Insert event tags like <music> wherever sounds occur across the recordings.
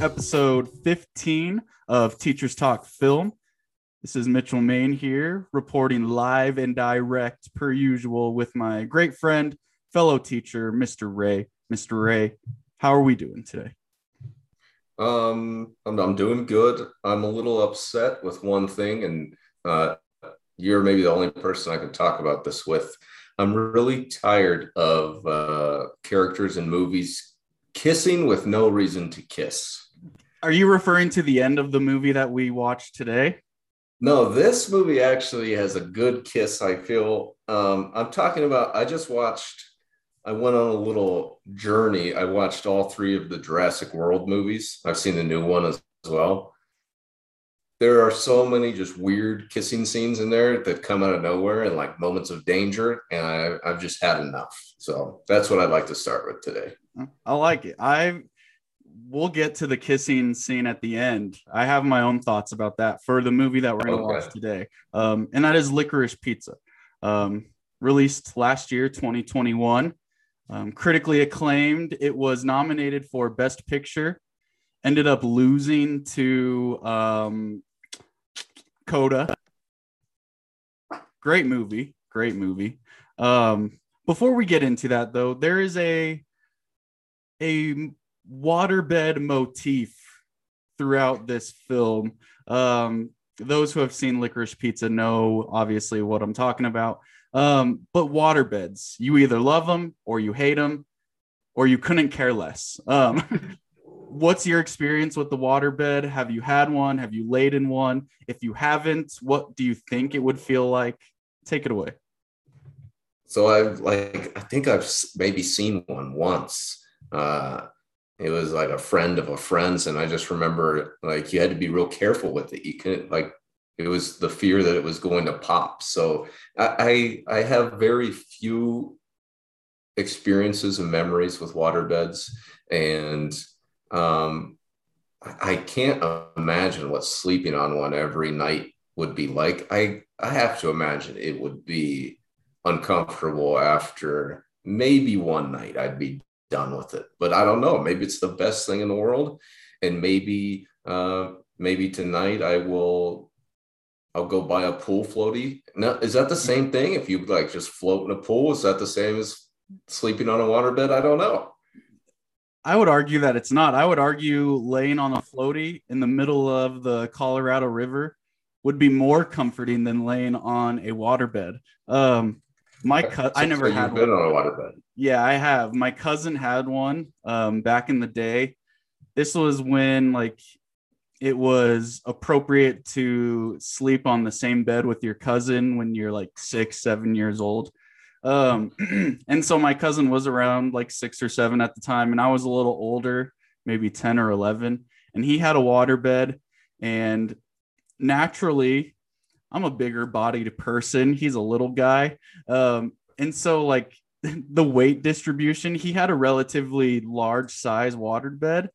episode 15 of Teachers Talk Film. This is Mitchell Main here, reporting live and direct per usual with my great friend, fellow teacher, Mr. Ray. Mr. Ray, how are we doing today? Um, I'm, I'm doing good. I'm a little upset with one thing, and uh, you're maybe the only person I can talk about this with. I'm really tired of uh, characters in movies kissing with no reason to kiss. Are you referring to the end of the movie that we watched today? No, this movie actually has a good kiss. I feel. Um, I'm talking about. I just watched. I went on a little journey. I watched all three of the Jurassic World movies. I've seen the new one as, as well. There are so many just weird kissing scenes in there that come out of nowhere and like moments of danger, and I, I've just had enough. So that's what I'd like to start with today. I like it. I we'll get to the kissing scene at the end. I have my own thoughts about that for the movie that we're going to Okay. watch today. Um, and that is Licorice Pizza. Um, released last year, 2021. Um, critically acclaimed. It was nominated for Best Picture. Ended up losing to um, Coda. Great movie. Great movie. Um, before we get into that, though, there is a a waterbed motif throughout this film. Um, those who have seen Licorice Pizza know obviously what I'm talking about. Um, but waterbeds, you either love them or you hate them, or you couldn't care less. Um, <laughs> what's your experience with the waterbed? Have you had one? Have you laid in one? If you haven't, what do you think it would feel like? Take it away. So I've like I think I've maybe seen one once. Uh, it was like a friend of a friend's, and I just remember like you had to be real careful with it. You couldn't like it was the fear that it was going to pop. So I I, have very few experiences and memories with waterbeds, and um, I I can't imagine what sleeping on one every night would be like. I I have to imagine it would be uncomfortable after maybe one night I'd be done with it. But I don't know. Maybe it's the best thing in the world. And maybe uh maybe tonight I will I'll go buy a pool floaty. Now, is that the same thing? If you like just float in a pool, is that the same as sleeping on a waterbed? I don't know. I would argue that it's not. I would argue laying on a floaty in the middle of the Colorado River would be more comforting than laying on a waterbed. Um, my cousin, I never had been one. on a. Yeah, I have. My cousin had one um, back in the day. This was when like it was appropriate to sleep on the same bed with your cousin when you're like six, seven years old. Um, <clears throat> and so my cousin was around like six or seven at the time, and I was a little older, maybe 10 or 11, and he had a waterbed. And naturally, I'm a bigger bodied person. He's a little guy. Um, and so, like, <laughs> the weight distribution, he had a relatively large size waterbed.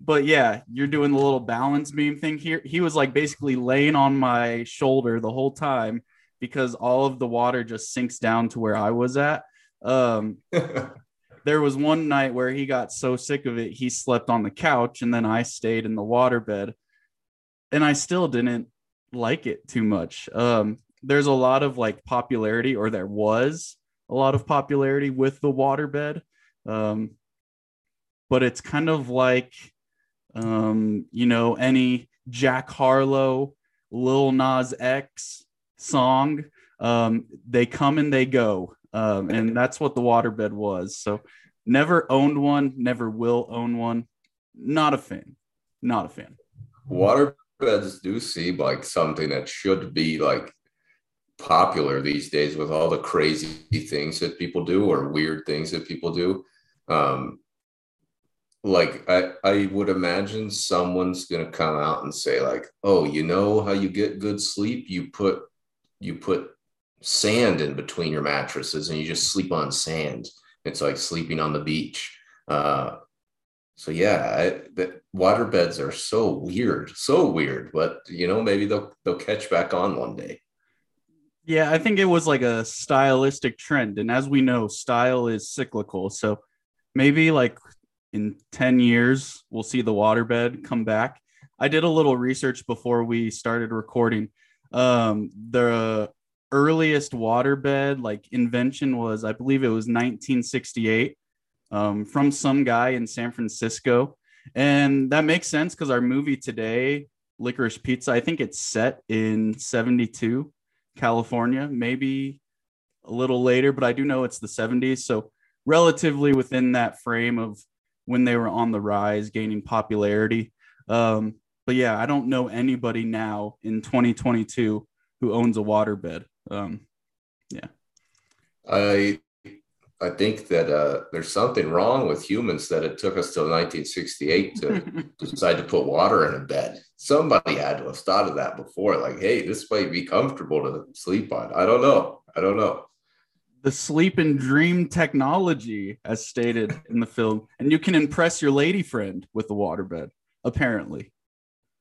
But yeah, you're doing the little balance beam thing here. He was like basically laying on my shoulder the whole time because all of the water just sinks down to where I was at. Um, <laughs> there was one night where he got so sick of it, he slept on the couch, and then I stayed in the waterbed. And I still didn't like it too much. Um, there's a lot of like popularity, or there was a lot of popularity with the waterbed. Um, but it's kind of like, um, you know, any Jack Harlow, Lil Nas X song. Um, they come and they go. Um, and that's what the waterbed was. So never owned one, never will own one. Not a fan. Not a fan. Waterbeds do seem like something that should be like popular these days with all the crazy things that people do or weird things that people do. Um, like I, I would imagine someone's gonna come out and say like, "Oh, you know how you get good sleep? You put you put sand in between your mattresses and you just sleep on sand. It's like sleeping on the beach." Uh, so yeah, I, water beds are so weird, so weird. But you know, maybe they'll they'll catch back on one day. Yeah, I think it was like a stylistic trend. And as we know, style is cyclical. So maybe like in 10 years we'll see the waterbed come back. I did a little research before we started recording. Um, the earliest waterbed like invention was, I believe it was 1968 um, from some guy in San Francisco. And that makes sense because our movie today, Licorice Pizza, I think it's set in 72, California, maybe a little later, but I do know it's the 70s. So, relatively within that frame of when they were on the rise, gaining popularity. Um, but yeah, I don't know anybody now in 2022 who owns a waterbed. Um, yeah. I I think that uh, there's something wrong with humans that it took us till 1968 to <laughs> decide to put water in a bed. Somebody had to have thought of that before. Like, hey, this might be comfortable to sleep on. I don't know. I don't know. The sleep and dream technology, as stated in the film, and you can impress your lady friend with the waterbed. Apparently.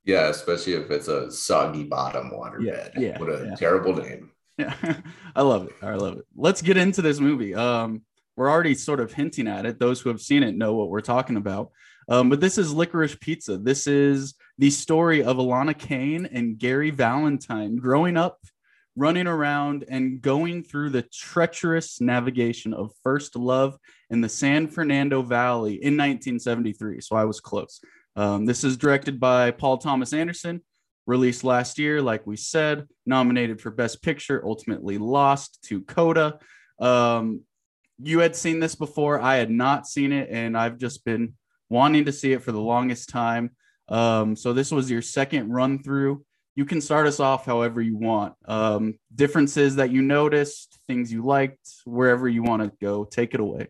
Yeah, especially if it's a soggy bottom waterbed. Yeah, yeah, what a yeah. terrible name. Yeah, <laughs> I love it. I love it. Let's get into this movie. Um, we're already sort of hinting at it. Those who have seen it know what we're talking about. Um, but this is Licorice Pizza. This is the story of Alana Kane and Gary Valentine growing up, running around, and going through the treacherous navigation of first love in the San Fernando Valley in 1973. So I was close. Um, this is directed by Paul Thomas Anderson, released last year, like we said, nominated for Best Picture, ultimately lost to Coda. Um, you had seen this before. I had not seen it, and I've just been wanting to see it for the longest time. Um, so this was your second run through. You can start us off however you want. Um, differences that you noticed, things you liked, wherever you want to go. Take it away.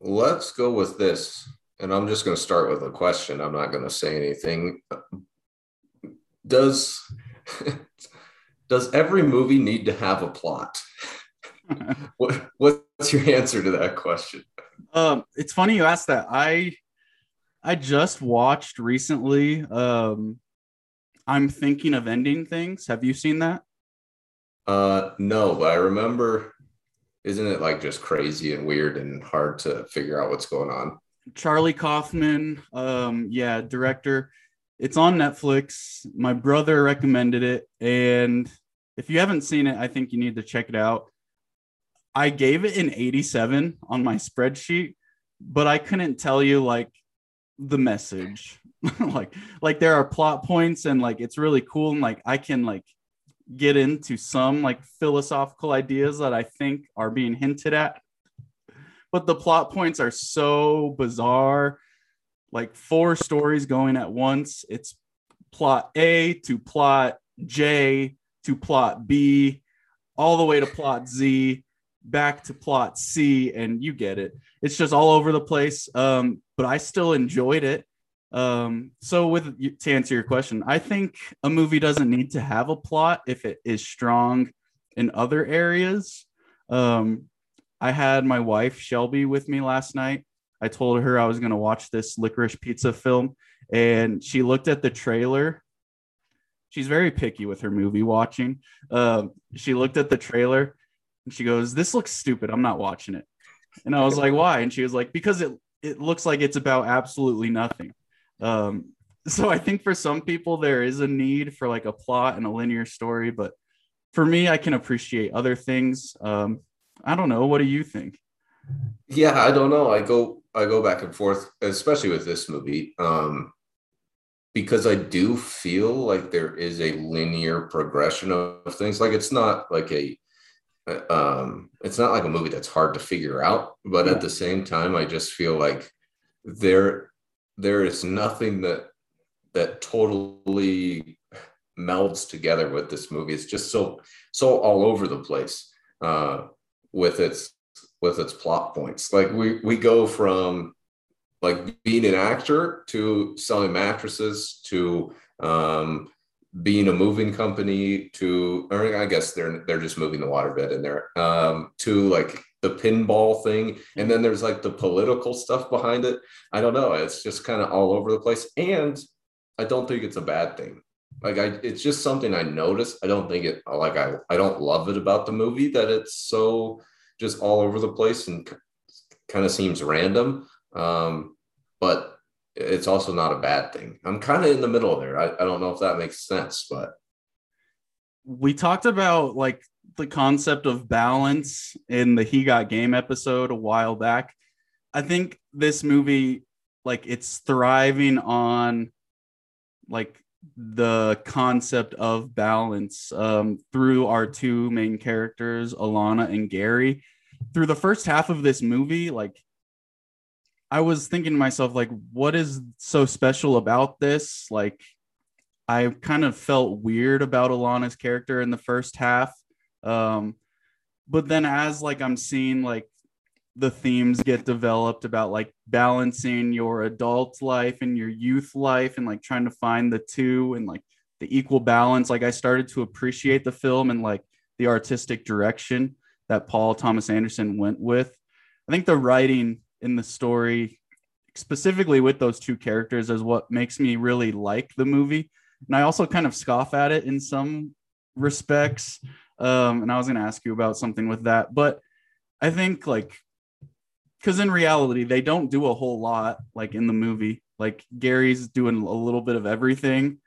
Let's go with this. And I'm just going to start with a question. I'm not going to say anything. Does <laughs> does every movie need to have a plot? <laughs> what what's your answer to that question? Um, it's funny you asked that. I I just watched recently. Um, I'm thinking of ending things. Have you seen that? Uh, no, but I remember. Isn't it like just crazy and weird and hard to figure out what's going on? Charlie Kaufman, um, yeah, director. It's on Netflix. My brother recommended it, and if you haven't seen it, I think you need to check it out. I gave it an 87 on my spreadsheet, but I couldn't tell you like the message. <laughs> like like there are plot points and like it's really cool and like I can like get into some like philosophical ideas that I think are being hinted at. But the plot points are so bizarre. Like four stories going at once. It's plot A to plot J to plot B all the way to plot Z back to plot C, and you get it. It's just all over the place. Um, but I still enjoyed it. Um, so with to answer your question, I think a movie doesn't need to have a plot if it is strong in other areas. Um, I had my wife Shelby with me last night. I told her I was going to watch this licorice pizza film, and she looked at the trailer. She's very picky with her movie watching. Uh, she looked at the trailer and she goes, "This looks stupid. I'm not watching it." And I <laughs> was like, "Why?" And she was like, "Because it it looks like it's about absolutely nothing." Um, <laughs> so I think for some people there is a need for like a plot and a linear story, but for me, I can appreciate other things. Um, I don't know. What do you think? Yeah, I don't know. I go I go back and forth, especially with this movie, um, because I do feel like there is a linear progression of things. Like it's not like a um, it's not like a movie that's hard to figure out, but yeah. at the same time, I just feel like there there is nothing that that totally melds together with this movie. It's just so so all over the place uh, with its with its plot points. Like we we go from like being an actor to selling mattresses to um, being a moving company to or I guess they're they're just moving the waterbed in there um, to like the pinball thing and then there's like the political stuff behind it. I don't know. It's just kind of all over the place and I don't think it's a bad thing. Like I it's just something I noticed. I don't think it like I I don't love it about the movie that it's so just all over the place and kind of seems random. um, but it's also not a bad thing. I'm kind of in the middle there. I, I don't know if that makes sense, but we talked about like the concept of balance in the He Got Game episode a while back. I think this movie, like, it's thriving on like the concept of balance um, through our two main characters, Alana and Gary. Through the first half of this movie, like, I was thinking to myself, like, what is so special about this? Like, I kind of felt weird about Alana's character in the first half. Um, but then as like I'm seeing like the themes get developed about like balancing your adult life and your youth life and like trying to find the two and like the equal balance, like I started to appreciate the film and like the artistic direction that Paul Thomas Anderson went with. I think the writing in the story, specifically with those two characters, is what makes me really like the movie and I also kind of scoff at it in some respects. Um, and I was going to ask you about something with that, but I think like because in reality they don't do a whole lot like in the movie. Like Gary's doing a little bit of everything,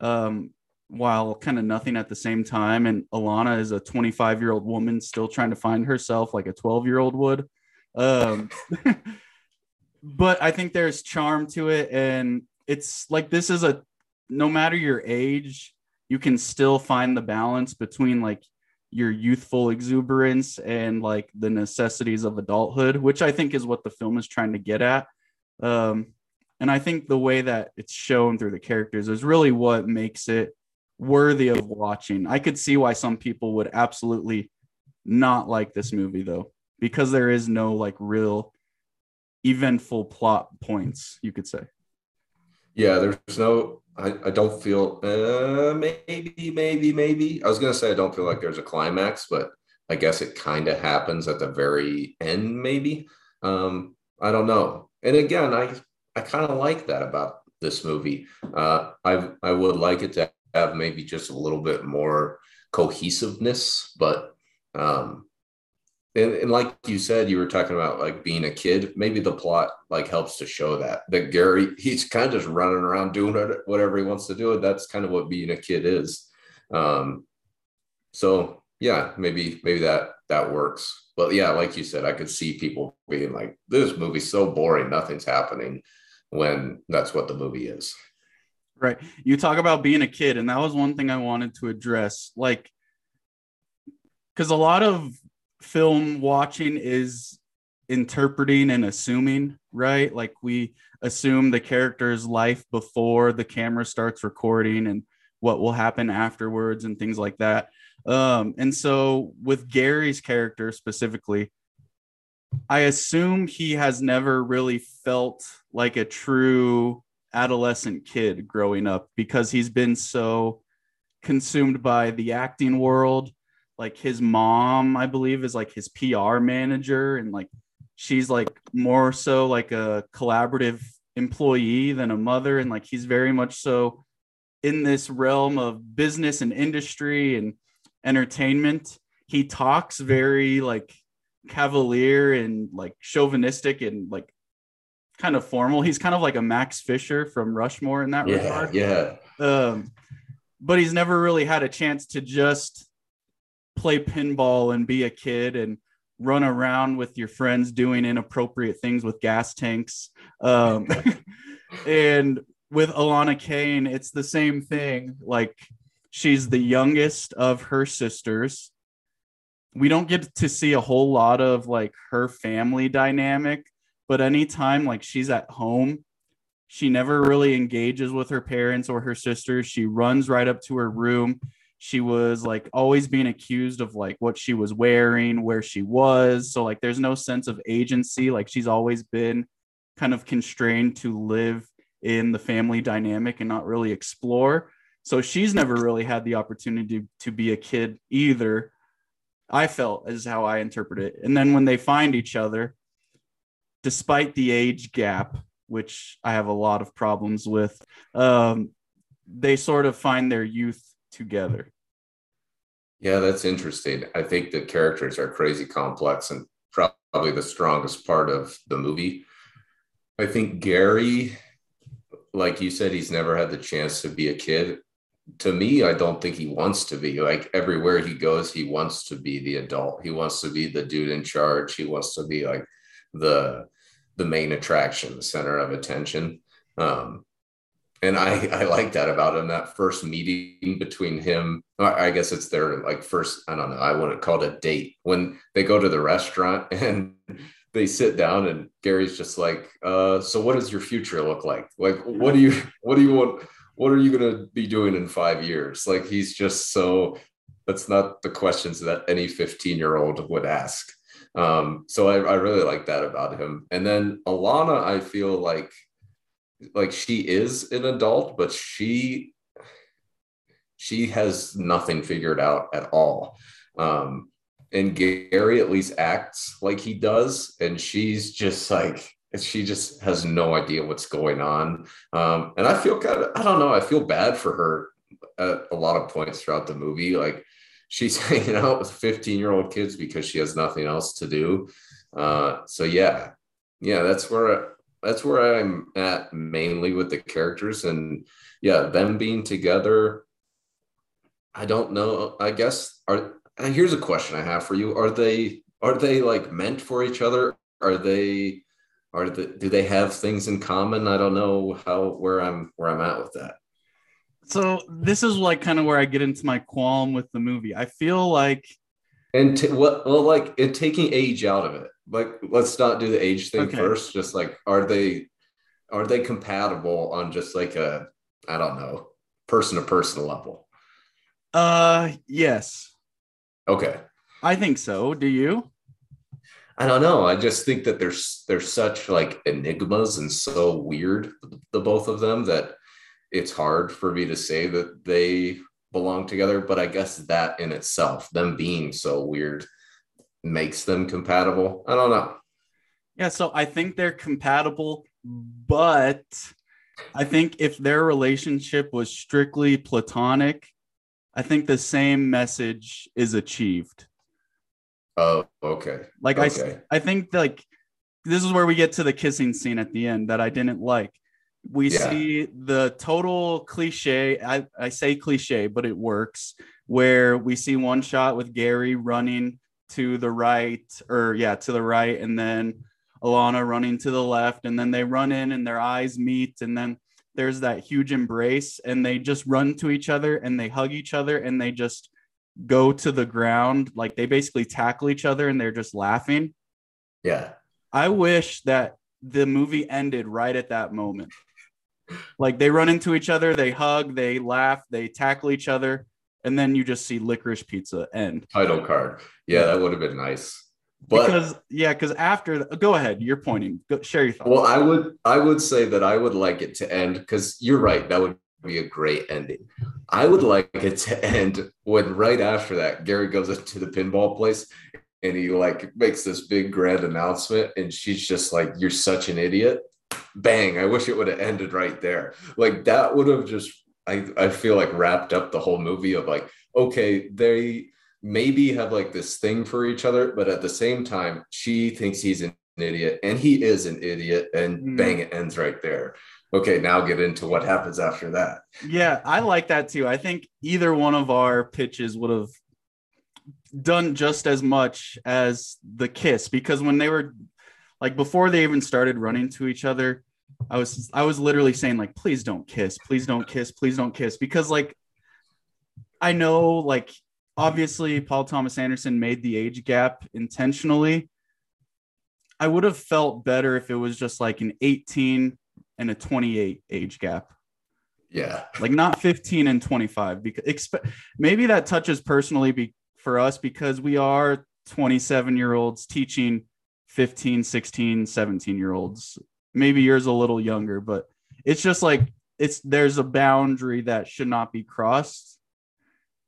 um, while kind of nothing at the same time. And Alana is a 25 year old woman still trying to find herself like a 12 year old would. Um, but I think there's charm to it, and it's like this is a no matter your age, you can still find the balance between like your youthful exuberance and like the necessities of adulthood, which I think is what the film is trying to get at. Um, and I think the way that it's shown through the characters is really what makes it worthy of watching. I could see why some people would absolutely not like this movie though, because there is no like real eventful plot points, you could say. Yeah, there's no I, I don't feel uh, maybe maybe maybe I was gonna say I don't feel like there's a climax, but I guess it kind of happens at the very end. Maybe um, I don't know. And again, I I kind of like that about this movie. Uh, I I would like it to have maybe just a little bit more cohesiveness, but um, and, and like you said you were talking about like being a kid maybe the plot like helps to show that that gary he's kind of just running around doing whatever he wants to do that's kind of what being a kid is. Um so yeah maybe maybe that that works. But yeah like you said i could see people being like this movie's so boring nothing's happening when that's what the movie is. Right. You talk about being a kid and that was one thing i wanted to address. Like because a lot of film watching is interpreting and assuming, right? Like we assume the character's life before the camera starts recording and what will happen afterwards and things like that. Um, and so with Gary's character specifically, I assume he has never really felt like a true adolescent kid growing up because he's been so consumed by the acting world like his mom i believe is like his pr manager and like she's like more so like a collaborative employee than a mother and like he's very much so in this realm of business and industry and entertainment. He talks very like cavalier and like chauvinistic and like kind of formal. He's kind of like a max fisher from rushmore in that yeah, regard. yeah. Um but he's never really had a chance to just play pinball and be a kid and run around with your friends doing inappropriate things with gas tanks. Um, <laughs> and with Alana Kane, it's the same thing. Like she's the youngest of her sisters. We don't get to see a whole lot of like her family dynamic, but anytime like she's at home, she never really engages with her parents or her sisters. She runs right up to her room she was like always being accused of like what she was wearing where she was. So like there's no sense of agency. Like she's always been kind of constrained to live in the family dynamic and not really explore. So she's never really had the opportunity to, be a kid either i felt is how i interpret it. And then when they find each other despite the age gap which i have a lot of problems with um, they sort of find their youth together. Yeah, that's interesting. I think the characters are crazy complex and probably the strongest part of the movie. I think Gary, like you said, he's never had the chance to be a kid. To me, I don't think he wants to be. Like everywhere he goes, he wants to be the adult. He wants to be the dude in charge. He wants to be like the the main attraction, the center of attention. Um, and I, <laughs> I like that about him. That first meeting between him, I guess it's their like first, I don't know, I wouldn't call it a date when they go to the restaurant <laughs> and they sit down and Gary's just like, uh, so what does your future look like? Like, what do you, <laughs> what do you want? What are you going to be doing in five years? Like, he's just so, that's not the questions that any 15 year old would ask. Um, so I, I really like that about him. And then Alana, I feel like, like she is an adult, but she she has nothing figured out at all. Um, and Gary at least acts like he does, and she's just like she just has no idea what's going on. Um, and I feel kind of I don't know I feel bad for her at a lot of points throughout the movie. Like she's <laughs> hanging out with 15 year old kids because she has nothing else to do. Uh, so yeah, yeah, that's where that's where I'm at mainly with the characters and yeah, them being together. I don't know. I guess are uh, here's a question I have for you. Are they are they like meant for each other? Are they are the do they have things in common? I don't know how where I'm where I'm at with that. So this is like kind of where I get into my qualm with the movie. I feel like and t- what well like it taking age out of it. Like let's not do the age thing okay. first just like are they are they compatible on just like a i don't know person to person level? Uh yes. Okay. I think so. Do you? I don't know. I just think that there's there's such like enigmas and so weird the both of them that it's hard for me to say that they belong together but i guess that in itself them being so weird makes them compatible. I don't know. Yeah, so I think they're compatible, but I think if their relationship was strictly platonic, I think the same message is achieved. Oh, okay. Like okay. I I think like this is where we get to the kissing scene at the end that I didn't like. We yeah. see the total cliche. I, I say cliche, but it works. Where we see one shot with Gary running to the right, or yeah, to the right, and then Alana running to the left, and then they run in and their eyes meet, and then there's that huge embrace, and they just run to each other and they hug each other and they just go to the ground, like they basically tackle each other and they're just laughing. Yeah. I wish that the movie ended right at that moment. Like they run into each other, they hug, they laugh, they tackle each other, and then you just see licorice pizza end. Title card. Yeah that would have been nice. But because yeah because after go ahead you're pointing go, share your thoughts. Well i would i would say that i would like it to end because you're right that would be a great ending. I would like it to end when right after that gary goes into the pinball place and he like makes this big grand announcement and she's just like you're such an idiot bang i wish it would have ended right there like that would have just I, I feel like wrapped up the whole movie of like, okay, they maybe have like this thing for each other, but at the same time, she thinks he's an idiot and he is an idiot, and mm. bang, it ends right there. Okay, now get into what happens after that. Yeah, I like that too. I think either one of our pitches would have done just as much as the kiss because when they were like before they even started running to each other, I was I was literally saying like please don't kiss, please don't kiss, please don't kiss because like I know like obviously Paul Thomas Anderson made the age gap intentionally. I would have felt better if it was just like an 18 and a 28 age gap. Yeah. Like not 15 and 25 because expe- maybe that touches personally be- for us because we are 27 year olds teaching 15, 16, 17 year olds maybe yours a little younger, but it's just like it's there's a boundary that should not be crossed.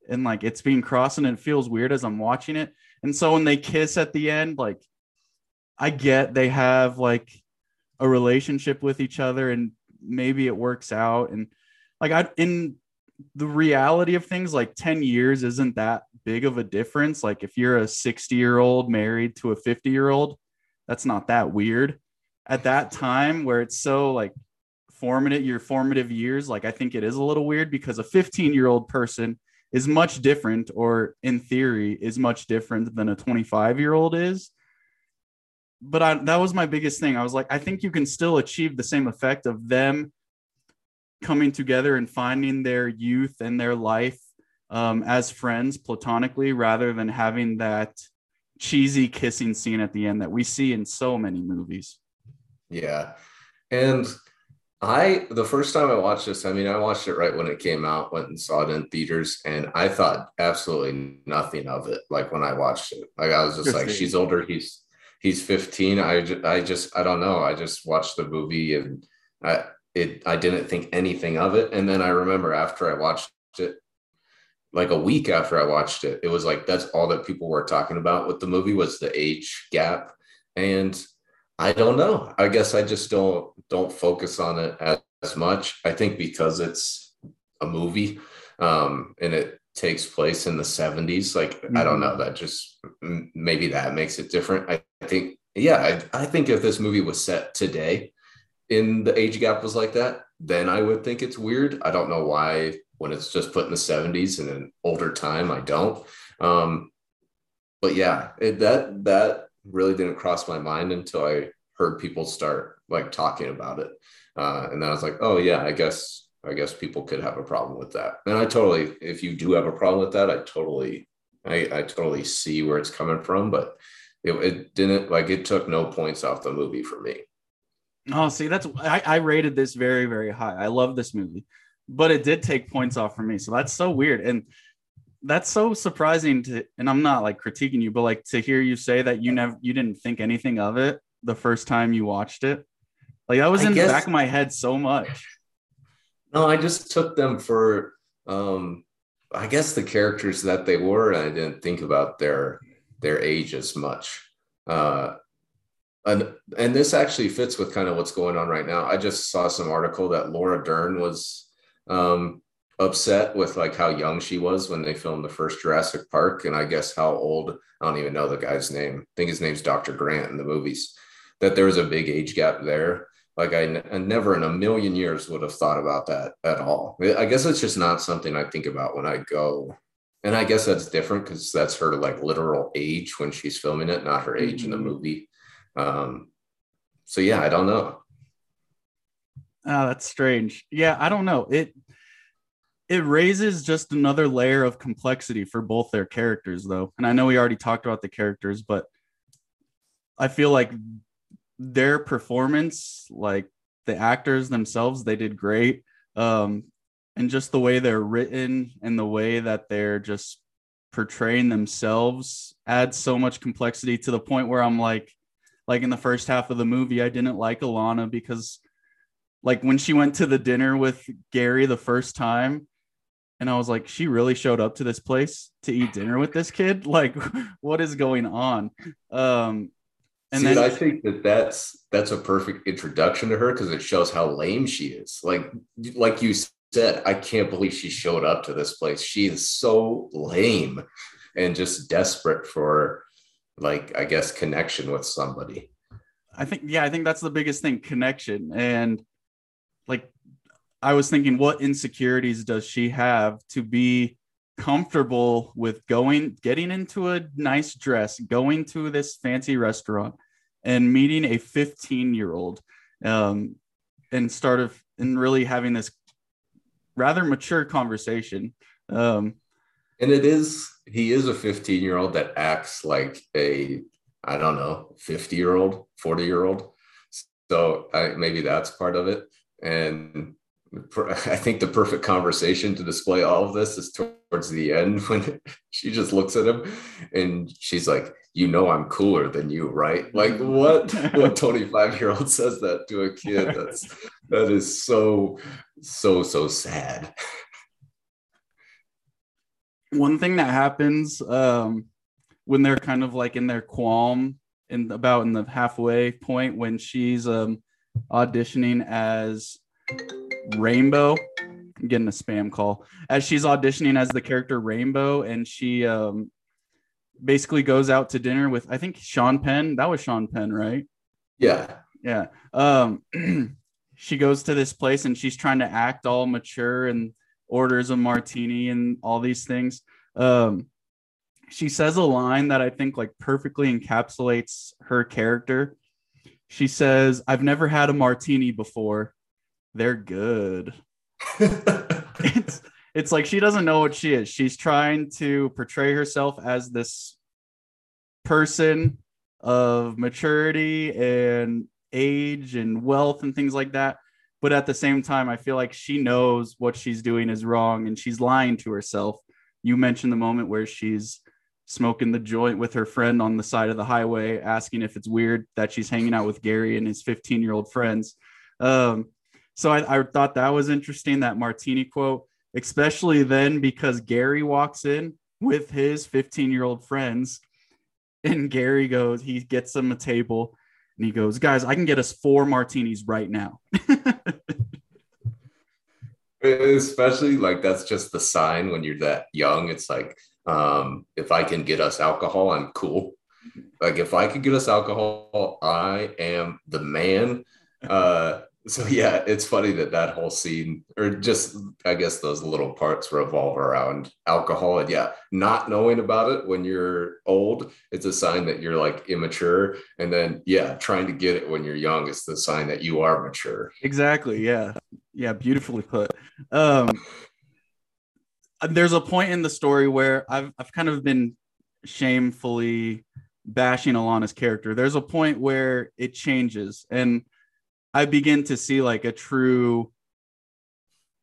And like it's being crossed and it feels weird as I'm watching it. And so when they kiss at the end, like I get they have like a relationship with each other and maybe it works out. And like I in the reality of things, like 10 years isn't that big of a difference. Like if you're a 60 year old married to a 50 year old, that's not that weird. At that time where it's so like formative your formative years like i think it is a little weird because a 15 year old person is much different or in theory is much different than a 25 year old is. But I, that was my biggest thing. I was like i think you can still achieve the same effect of them coming together and finding their youth and their life um, as friends platonically rather than having that cheesy kissing scene at the end that we see in so many movies yeah and I the first time I watched this, I mean, I watched it right when it came out, went and saw it in theaters, and I thought absolutely nothing of it. Like when I watched it, like I was just like, she's older, he's he's 15. I just, I just I don't know. I just watched the movie and I it I didn't think anything of it. And then I remember after I watched it, like a week after I watched it, it was like that's all that people were talking about with the movie was the age gap. And I don't know. I guess I just don't don't focus on it as, as much. I think because it's a movie um, and it takes place in the 70s. Like mm-hmm. I don't know. Mm-hmm. That just maybe that makes it different. I, I think yeah. I, I think if this movie was set today, in the age gap was like that, then I would think it's weird. I don't know why when it's just put in the 70s and an older time, I don't. Um, but yeah, it, that that really didn't cross my mind until I heard people start like talking about it. Uh, and then I was like, oh yeah, I guess I guess people could have a problem with that. And I totally, if you do have a problem with that, I totally, I, I totally see where it's coming from. But it, it didn't like it took no points off the movie for me. Oh, see, that's I, I rated this very, very high. I love this movie, but it did take points off for me. So that's so weird. And that's so surprising to and I'm not like critiquing you, but like to hear you say that you never you didn't think anything of it the first time you watched it. Like that was I in guess, the back of my head so much. No, I just took them for um I guess the characters that they were, and I didn't think about their their age as much. Uh and and this actually fits with kind of what's going on right now. I just saw some article that Laura Dern was um, upset with like how young she was when they filmed the first Jurassic Park, and I guess how old I don't even know the guy's name. I think his name's Dr. Grant in the movies. That there was a big age gap there. Like I, I never in a million years would have thought about that at all. I guess it's just not something I think about when I go. And I guess that's different because that's her like literal age when she's filming it, not her age mm-hmm. in the mm-hmm. movie. Um, so yeah, I don't know. Oh, that's strange. Yeah, I don't know. It it raises just another layer of complexity for both their characters though. And I know we already talked about the characters, but I feel like their performance, like the actors themselves, they did great. Um, and just the way they're written and the way that they're just portraying themselves adds so much complexity to the point where I'm like, like in the first half of the movie, I didn't like Alana because like when she went to the dinner with Gary the first time, and I was like, she really showed up to this place to eat dinner with this kid. <laughs> Like, what is going on? Um, and See, then I think that that's that's a perfect introduction to her because it shows how lame she is. Like, like you said, I can't believe she showed up to this place. She is so lame and just desperate for like I guess connection with somebody. I think yeah, I think that's the biggest thing, connection. And like I was thinking what insecurities does she have to be comfortable with going getting into a nice dress, going to this fancy restaurant and meeting a 15-year-old um and start of and really having this rather mature conversation. Um and it is he is a 15 year old that acts like a i don't know 50 year old 40 year old so I, maybe that's part of it and <laughs> i think the perfect conversation to display all of this is towards the end <laughs> when she just looks at him and she's like you know i'm cooler than you right? Like what? <laughs> What 25 year old says that to a kid? That's that is so so so sad. One thing that happens um, when they're kind of like in their qualm and about in the halfway point when she's um, auditioning as Rainbow. I'm getting a spam call as she's auditioning as the character Rainbow, and she um, basically goes out to dinner with I think Sean Penn. That was Sean Penn, right? Yeah. Yeah. Um, <clears throat> she goes to this place and she's trying to act all mature and orders a martini and all these things. Um, she says a line that I think like perfectly encapsulates her character. She says, I've never had a martini before. They're good. <laughs> it's it's like she doesn't know what she is. She's trying to portray herself as this person of maturity and age and wealth and things like that. But at the same time, I feel like she knows what she's doing is wrong and she's lying to herself. You mentioned the moment where she's smoking the joint with her friend on the side of the highway, asking if it's weird that she's hanging out with Gary and his 15 year old friends. Um, so I, I thought that was interesting, that Martini quote, especially then because Gary walks in with his 15 year old friends. And Gary goes, he gets them a table and he goes, Guys, I can get us four martinis right now. <laughs> Especially like that's just the sign when you're that young. It's like, um, if I can get us alcohol, I'm cool. Like if I could get us alcohol, I am the man. Uh, so yeah, it's funny that that whole scene, or just I guess those little parts revolve around alcohol. And yeah, not knowing about it when you're old, it's a sign that you're like immature. And then yeah, trying to get it when you're young is the sign that you are mature. Exactly. Yeah. Yeah. Beautifully put. Um, there's a point in the story where I've I've kind of been shamefully bashing Alana's character. There's a point where it changes and I begin to see like a true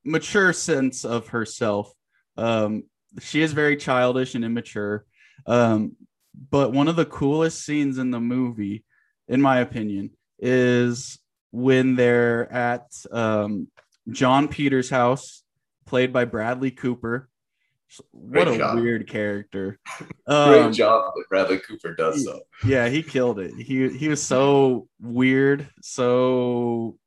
mature sense of herself. Um, she is very childish and immature. Um, but one of the coolest scenes in the movie, in my opinion, is when they're at um, Jon Peters' house, played by Bradley Cooper. What Great a job. weird character. <laughs> Um, Great job that Bradley Cooper does so. Yeah, he killed it. He he was so weird, so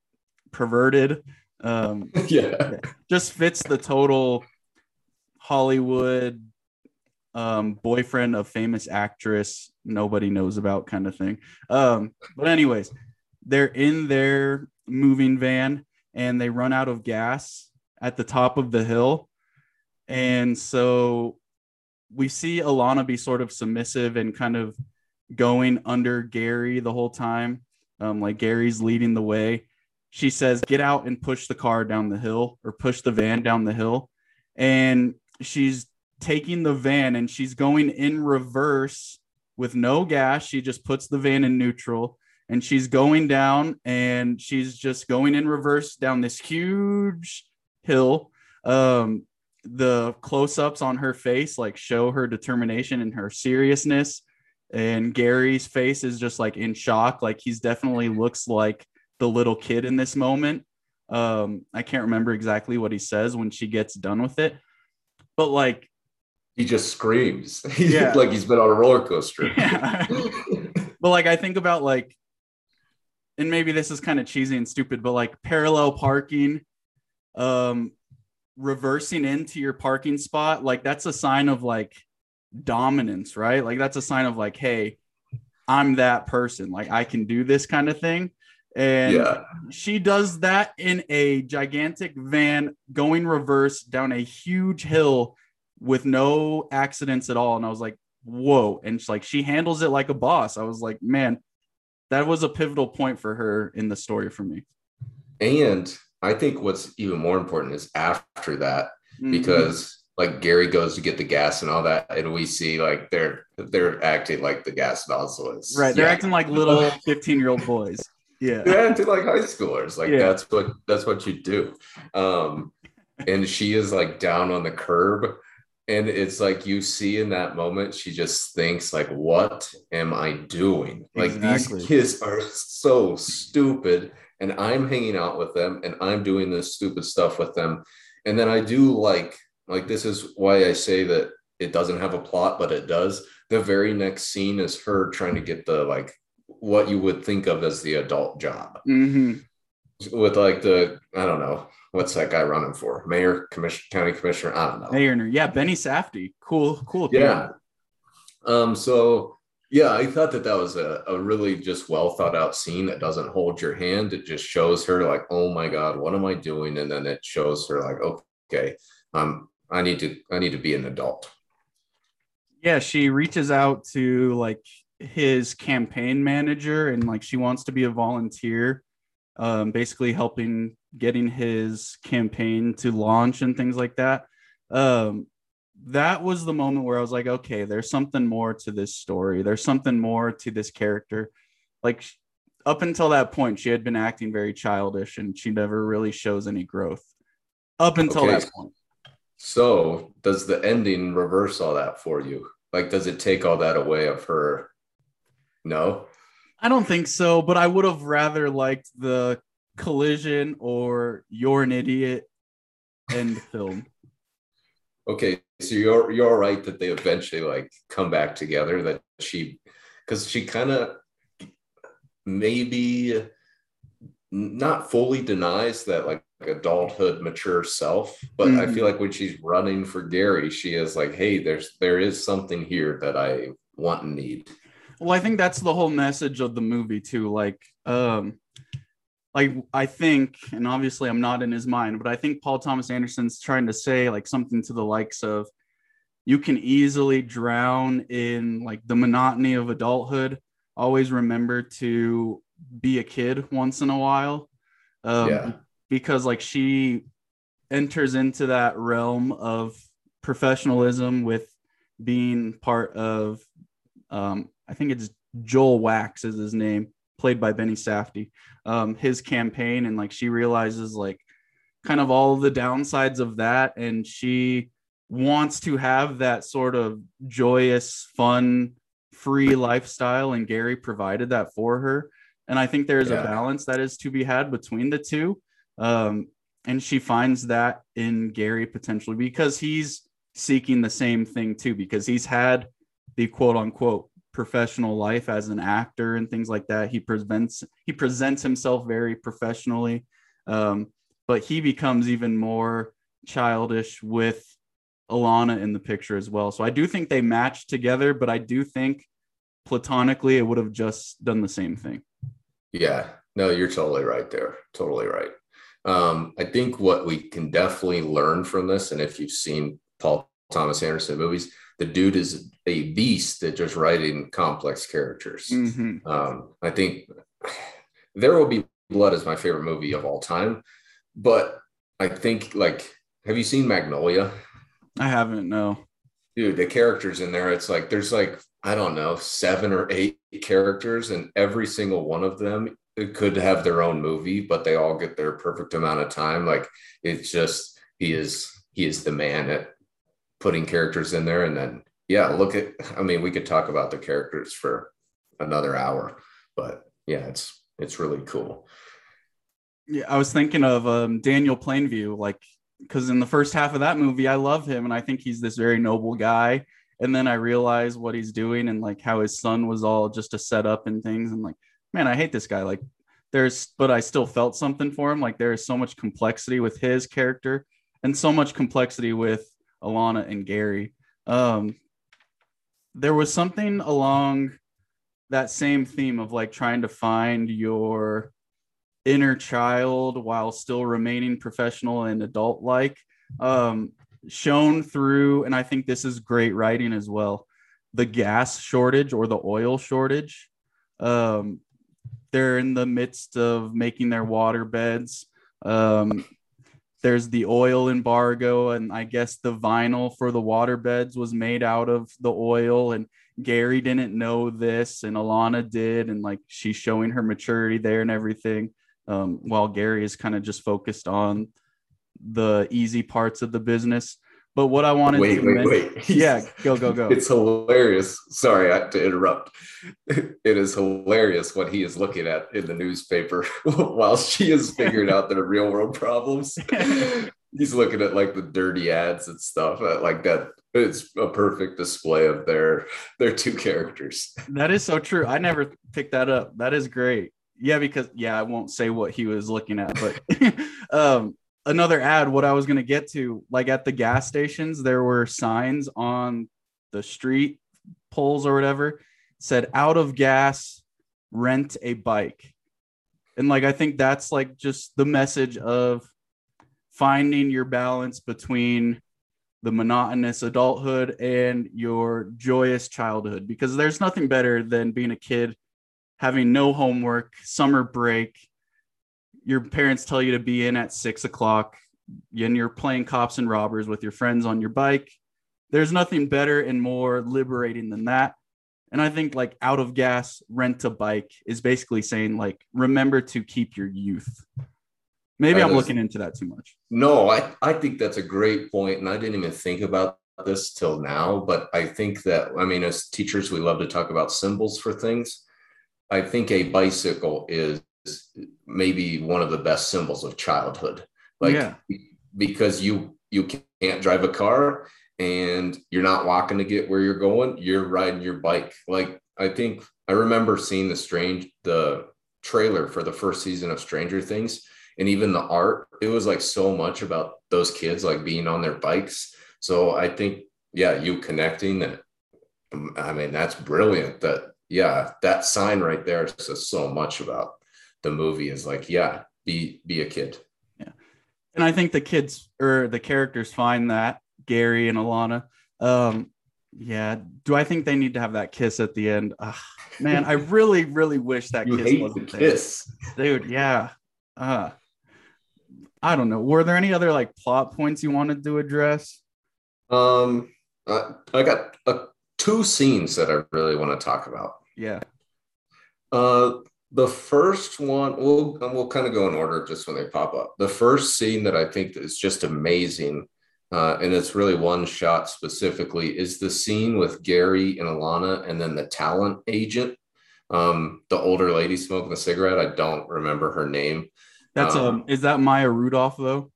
perverted. Um, <laughs> yeah, just fits the total Hollywood um, boyfriend of famous actress nobody knows about kind of thing. Um, but anyways, they're in their moving van and they run out of gas at the top of the hill and so we see Alana be sort of submissive and kind of going under Gary the whole time. Um, like Gary's leading the way. She says, Get out and push the car down the hill or push the van down the hill. And she's taking the van and she's going in reverse with no gas. She just puts the van in neutral and she's going down and she's just going in reverse down this huge hill. Um, the close-ups on her face like show her determination and her seriousness and gary's face is just like in shock like he's definitely looks like the little kid in this moment um i can't remember exactly what he says when she gets done with it but like he just screams <laughs> yeah. like he's been on a roller coaster <laughs> yeah. but like i think about like and maybe this is kind of cheesy and stupid but like parallel parking um reversing into your parking spot, like that's a sign of like dominance, right? Like that's a sign of like, hey, I'm that person. Like I can do this kind of thing. And yeah. she does that in a gigantic van going reverse down a huge hill with no accidents at all. And I was like, whoa. And she's like, she handles it like a boss. I was like, man, that was a pivotal point for her in the story for me. And I think what's even more important is after that, mm-hmm. because like Gary goes to get the gas and all that, and we see like they're they're acting like the gas nozzle is right. They're yeah. acting like little <laughs> fifteen year old boys. Yeah, they're acting like high schoolers. Like yeah. that's what that's what you do. Um, and she is like down on the curb, and it's like you see in that moment, she just thinks like, "What am I doing? Like exactly. these kids are so stupid." And I'm hanging out with them and I'm doing this stupid stuff with them. And then I do like, like, this is why I say that it doesn't have a plot, but it does. The very next scene is her trying to get the, like, what you would think of as the adult job. Mm-hmm. With like the, I don't know, what's that guy running for? Mayor, commission, county commissioner? I don't know. Mayor, yeah, Benny Safdie. Cool, cool. Yeah. Um, so Yeah, I thought that that was a, a really just well thought out scene that doesn't hold your hand. It just shows her like, oh my god, what am I doing? And then it shows her like, okay, um, I need to I need to be an adult. Yeah, she reaches out to like his campaign manager and like she wants to be a volunteer, um, basically helping getting his campaign to launch and things like that. Um, that was the moment where I was like, okay, there's something more to this story. There's something more to this character. Like up until that point, she had been acting very childish and she never really shows any growth up until okay. that point. So, does the ending reverse all that for you? Like, does it take all that away of her? No, I don't think so, but I would have rather liked the collision or you're an idiot end film. <laughs> Okay, so you're you're right that they eventually like come back together. That she, because she kind of maybe not fully denies that like adulthood mature self but mm-hmm. i feel mm-hmm. like when she's running for gary she is like hey there's there is something here that i want and need well i think that's the whole message of the movie too like um like I think, and obviously I'm not in his mind, but I think Paul Thomas Anderson's trying to say like something to the likes of you can easily drown in like the monotony of adulthood. Always remember to be a kid once in a while. Um, yeah. because like she enters into that realm of professionalism with being part of um, I think it's Joel Wachs is his name played by Benny Safdie, um, his campaign, and like she realizes like kind of all the downsides of that, and she wants to have that sort of joyous, fun, free lifestyle, and Gary provided that for her. And I think there's yeah. a balance that is to be had between the two. Um, and she finds that in Gary potentially because he's seeking the same thing too, because he's had the quote unquote professional life as an actor and things like that. He presents he presents himself very professionally, um, but he becomes even more childish with Alana in the picture as well. So I do think they match together, but I do think platonically it would have just done the same thing. Yeah, no, you're totally right there. Totally right. Um, I think what we can definitely learn from this, and if you've seen Paul Thomas Anderson movies, the dude is a beast at just writing complex characters. Mm-hmm. Um, I think There Will Be Blood is my favorite movie of all time, but I think like, have you seen Magnolia? I haven't. No, dude. The characters in there, it's like there's like I don't know seven or eight characters, and every single one of them could have their own movie, but they all get their perfect amount of time. Like it's just he is he is the man at putting characters in there and then yeah look at i mean we could talk about the characters for another hour but yeah it's it's really cool. Yeah i was thinking of um, daniel plainview like because in the first half of that movie i love him and i think he's this very noble guy. And then i realize what he's doing and like how his son was all just a setup and things and like man i hate this guy. Like there's but i still felt something for him. Like there is so much complexity with his character and so much complexity with Alana and Gary. Um, there was something along that same theme of like trying to find your inner child while still remaining professional and adult like um, shown through and i think this is great writing as well the gas shortage or the oil shortage um, they're in the midst of making their water beds um, there's the oil embargo and i guess the vinyl for the water beds was made out of the oil and gary didn't know this and alana did and like she's showing her maturity there and everything um, while gary is kind of just focused on the easy parts of the business but what I wanted wait, to wait, mention, wait. <laughs> <laughs> yeah, go, go, go. It's hilarious. Sorry I, to interrupt. <laughs> It is hilarious what he is looking at in the newspaper while she is figuring out their real world problems. He's looking at like the dirty ads and stuff uh, like that. It's a perfect display of their their two characters. That is so true. I never picked that up. That is great. Yeah, because yeah, I won't say what he was looking at, but um another ad what i was going to get to like at the gas stations there were signs on the street poles or whatever said out of gas, rent a bike. And like I think that's like just the message of finding your balance between the monotonous adulthood and your joyous childhood because there's nothing better than being a kid having no homework summer break your parents tell you to be in at six o'clock and you're playing cops and robbers with your friends on your bike there's nothing better and more liberating than that and i think like out of gas rent a bike is basically saying like remember to keep your youth Maybe I'm looking into that too much. No, I, I think that's a great point, and I didn't even think about this till now. But I think that I mean, as teachers, we love to talk about symbols for things. I think a bicycle is maybe one of the best symbols of childhood. Like yeah. because you you can't drive a car and you're not walking to get where you're going, you're riding your bike. Like I think I remember seeing the strange the trailer for the first season of Stranger Things and even the art it was like so much about those kids like being on their bikes so i think yeah you connecting that i mean that's brilliant that yeah that sign right there says so much about the movie is like yeah be be a kid yeah and i think the kids or the characters find that gary and alana um yeah do i think they need to have that kiss at the end Ugh, man i really really wish that <laughs> you kiss wasn't the kiss there. dude yeah uh I don't know. Were there any other like plot points you wanted to address? Um, I, I got uh, two scenes that I really want to talk about. Yeah. Uh, the first one, we'll we'll kind of go in order just when they pop up. The first scene that I think is just amazing, uh, and it's really one shot specifically, is the scene with Gary and Alana, and then the talent agent, um, the older lady smoking a cigarette. I don't remember her name. That's um, um is that Maya Rudolph though?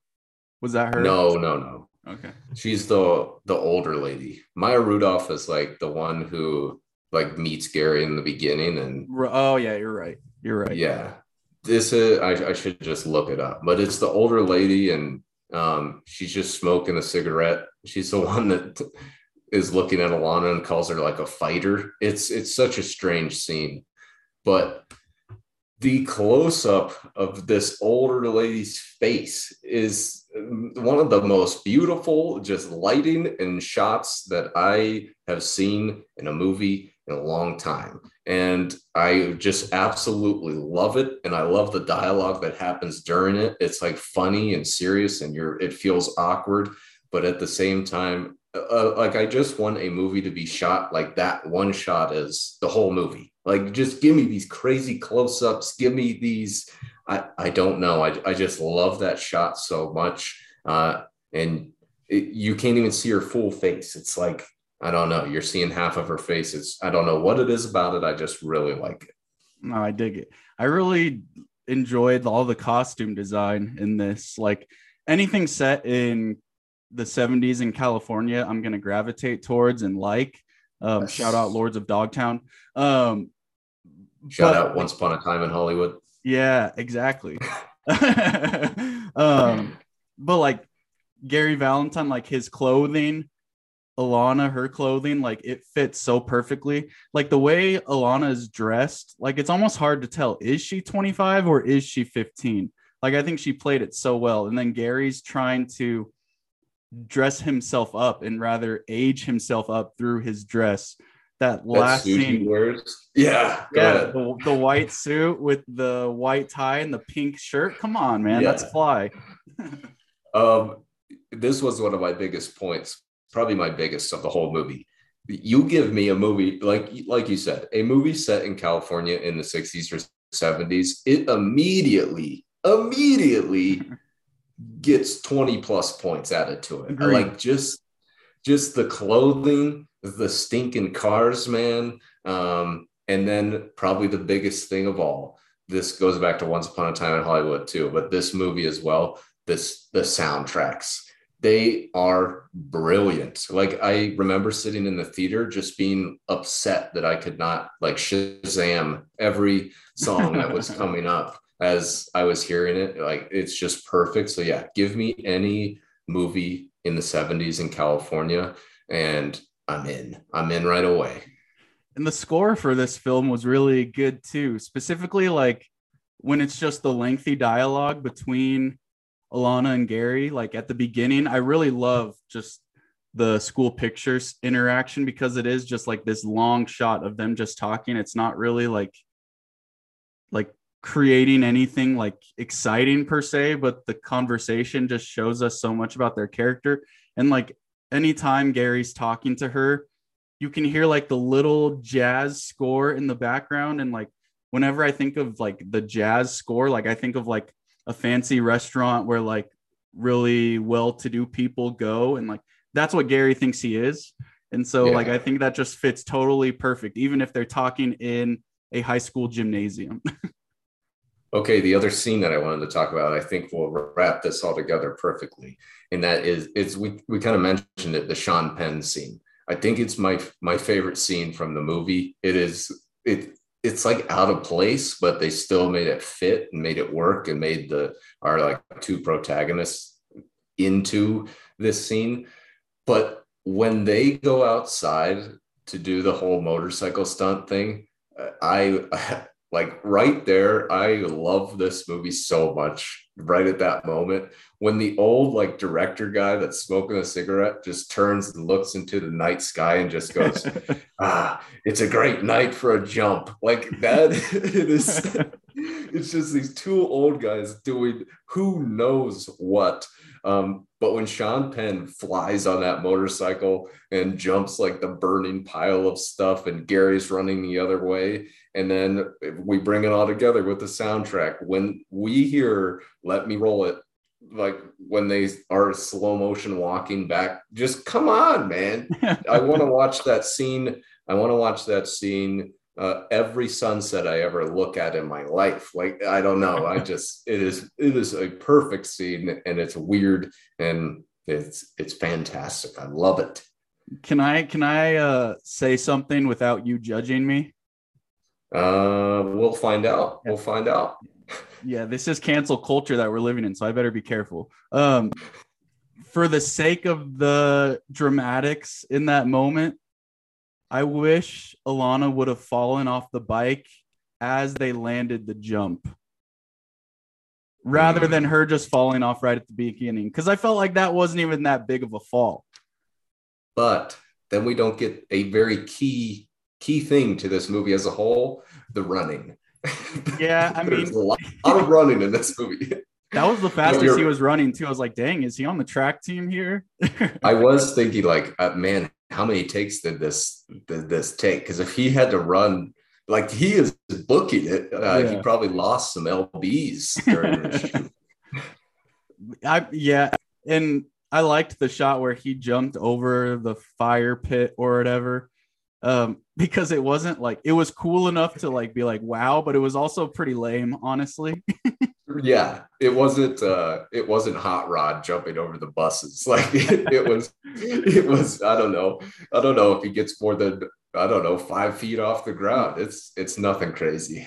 Was that her? No, no, no. Okay. She's the the older lady. Maya Rudolph is like the one who like meets Gary in the beginning and oh yeah, you're right. You're right. Yeah. This is I, I should just look it up, but it's the older lady and um she's just smoking a cigarette. She's the <laughs> one that is looking at Alana and calls her like a fighter. It's it's such a strange scene. But the close up of this older lady's face is one of the most beautiful just lighting and shots that I have seen in a movie in a long time. And I just absolutely love it. And I love the dialogue that happens during it. It's like funny and serious and you're it feels awkward, but at the same time, uh, like I just want a movie to be shot like that one shot is the whole movie like, just give me these crazy close ups. Give me these. I, I don't know. I, I just love that shot so much. Uh, and it, you can't even see her full face. It's like, I don't know. You're seeing half of her face. It's, I don't know what it is about it. I just really like it. No, I dig it. I really enjoyed all the costume design in this. Like anything set in the 70s in California, I'm going to gravitate towards and like. Um, yes. Shout out Lords of Dogtown. Um, Shout but, out Once Upon a Time in Hollywood. Yeah, exactly. <laughs> um, but like Gary Valentine, like his clothing, Alana, her clothing, like it fits so perfectly. Like the way Alana is dressed, like it's almost hard to tell is she 25 or is she 15? Like I think she played it so well. And then Gary's trying to dress himself up and rather age himself up through his dress that last scene wears. Yeah, yeah, the, the, white suit with the white tie and the pink shirt. Come on, man, yeah. that's fly. <laughs> um, this was one of my biggest points, probably my biggest of the whole movie. You give me a movie like like you said, a movie set in California in the 60s or 70s, it immediately, immediately <laughs> gets 20 plus points added to it. Agreed. Like just just the clothing, the stinking cars, man. Um, and then probably the biggest thing of all, this goes back to Once Upon a Time in Hollywood too, but this movie as well, this the soundtracks. They are brilliant. Like I remember sitting in the theater just being upset that I could not like Shazam every song that was <laughs> coming up as I was hearing it. Like it's just perfect. So yeah, give me any movie in the 70s in California and I'm in. I'm in right away. and the score for this film was really good too. Specifically, like when it's just the lengthy dialogue between Alana and Gary, like at the beginning, I really love just the school pictures interaction because it is just like this long shot of them just talking. It's not really like like creating anything like exciting per se, but the conversation just shows us so much about their character. And like anytime Gary's talking to her, you can hear like the little jazz score in the background and like whenever I think of like the jazz score, like I think of like a fancy restaurant where like really well-to-do people go and like that's what Gary thinks he is. And so yeah. like I think that just fits totally perfect even if they're talking in a high school gymnasium. <laughs> okay, the other scene that I wanted to talk about, I think will wrap this all together perfectly. And that is it's we we kind of mentioned it, the Sean Penn scene. I think it's my my favorite scene from the movie. It is it it's like out of place, but they still made it fit and made it work and made the our like two protagonists into this scene. But when they go outside to do the whole motorcycle stunt thing, uh, I <laughs> like right there i love this movie so much right at that moment when the old like director guy that's smoking a cigarette just turns and looks into the night sky and just goes <laughs> ah it's a great night for a jump like that <laughs> it is it's just these two old guys doing who knows what um, but when Sean Penn flies on that motorcycle and jumps like the burning pile of stuff, and Gary's running the other way, and then we bring it all together with the soundtrack. When we hear "Let Me Roll It," like when they are slow motion walking back, just come on, man! I want to <laughs> watch that scene. I want to watch that scene uh, every sunset I ever look at in my life. Like I don't know, I <laughs> just it is it is a perfect scene, and it's weird and it's it's fantastic. I love it. Can I can I uh, say something without you judging me? Uh, we'll find out. We'll find out. Yeah, this is cancel culture that we're living in, so I better be careful. Um, for the sake of the dramatics in that moment, I wish Alana would have fallen off the bike as they landed the jump rather than her just falling off right at the beginning because I felt like that wasn't even that big of a fall. But then we don't get a very key key thing to this movie as a whole, the running. Yeah, <laughs> I mean, a lot, a lot, of running in this movie. That was the <laughs> fastest he was running too. I was like, dang, is he on the track team here? I <laughs> was thinking like, uh, man, how many takes did this did this take? Because if he had to run like he is booking it, uh, yeah. he probably lost some lbs during the shoot. I yeah, and I liked the shot where he jumped over the fire pit or whatever. Um, <laughs> because it wasn't like it was cool enough to like be like wow, but it was also pretty lame, honestly. <laughs> yeah it wasn't uh it wasn't hot rod jumping over the buses. <laughs> Like it, it, was it was i don't know. I don't know if he gets more than i don't know five feet off the ground. It's it's nothing crazy.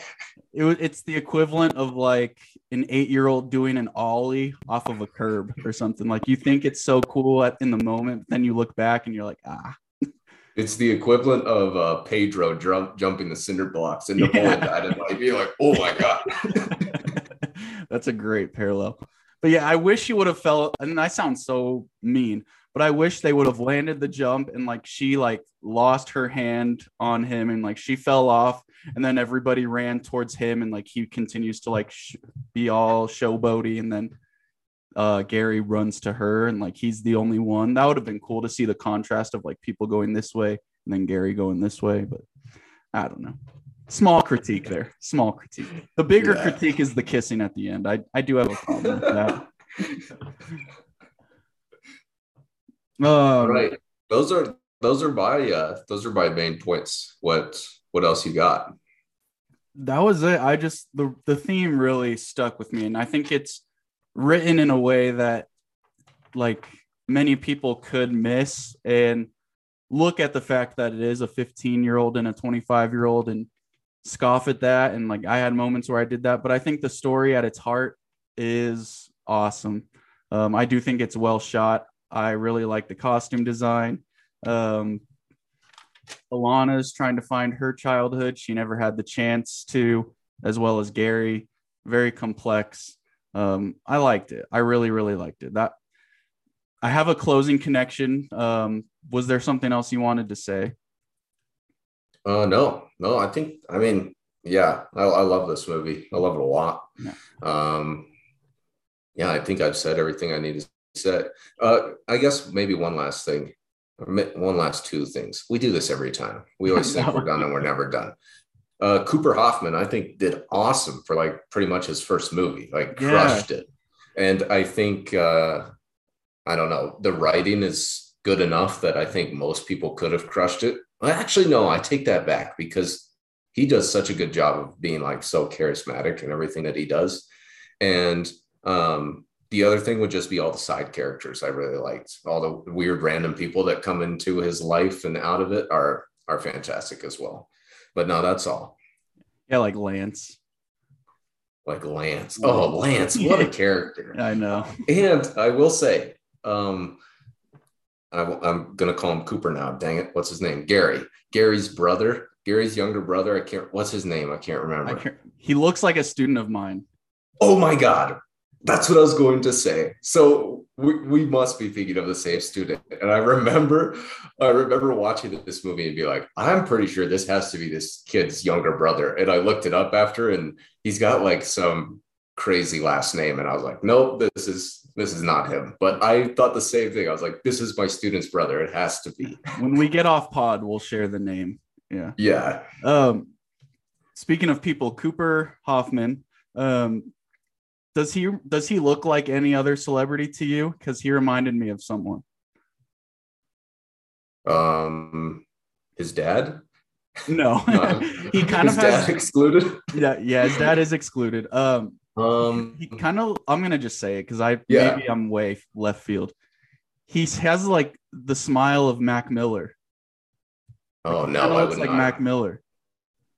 It was it's the equivalent of like an eight year old doing an ollie off of a curb or something. Like you think it's so cool at, in the moment then you look back and you're like ah it's the equivalent of uh, Pedro jump, jumping the cinder blocks in Napoleon yeah. Dynamite. You're like, oh my god. <laughs> That's a great parallel. But yeah, I wish she would have felt, and I sound so mean, but I wish they would have landed the jump and like she like lost her hand on him and like she fell off and then everybody ran towards him and like he continues to like sh- be all showboaty and then uh Gary runs to her and like he's the only one. That would have been cool to see the contrast of like people going this way and then Gary going this way, but I don't know small critique there. Small critique. The bigger yeah. critique is the kissing at the end. I, I do have a problem with that. <laughs> um, right. Those are those are my uh those are my main points. What what else you got? That was it. I just the the theme really stuck with me, and I think it's written in a way that like many people could miss and look at the fact that it is a 15 year old and a 25 year old and scoff at that and like I had moments where I did that, but I think the story at its heart is awesome. Um, I do think it's well shot. I really like the costume design. Um, Alana's trying to find her childhood. She never had the chance to, as well as Gary. Very complex. Um, I liked it. I really, really liked it. That I have a closing connection. Um, was there something else you wanted to say? Uh, no, no. I think. I mean, yeah, I, I love this movie. I love it a lot. Yeah. Um, yeah, I think I've said everything I need to say. Uh, I guess maybe one last thing, or one last two things. We do this every time. We always <laughs> think we're done and we're never done. Uh, Cooper Hoffman, I think, did awesome for like pretty much his first movie, like Yeah. crushed it. And I think, uh, I don't know, the writing is good enough that I think most people could have crushed it. Well, actually, no, I take that back because he does such a good job of being like so charismatic and everything that he does. And um, the other thing would just be all the side characters I really liked. All the weird random people that come into his life and out of it are are fantastic as well. But no, that's all. Yeah, like Lance. Like Lance. Oh, Lance, what a <laughs> character. I know. And I will say, um, I, am gonna call him Cooper now. Dang it, what's his name? Gary. Gary's brother. Gary's younger brother. I can't. What's his name? I can't remember. I can't, he looks like a student of mine. Oh my god, that's what I was going to say. So we, we must be thinking of the same student. And I remember, I remember watching this movie and be like, I'm pretty sure this has to be this kid's younger brother. And I looked it up after, and he's got like some crazy last name, and I was like, nope, this is this is not him. But I thought the same thing. I was like, this is my student's brother. It has to be. When we get off pod, we'll share the name. Yeah. Yeah. Um, speaking of people, Cooper Hoffman. Um, does he does he look like any other celebrity to you? Because he reminded me of someone. Um, his dad. No, <laughs> No. <laughs> he kind his of has. dad excluded. Yeah, yeah, his dad is excluded. Um, Um, he kind of. I'm gonna just say it because I Yeah. maybe I'm way left field. He has like the smile of Mac Miller. oh no, I looks would like not. Mac Miller.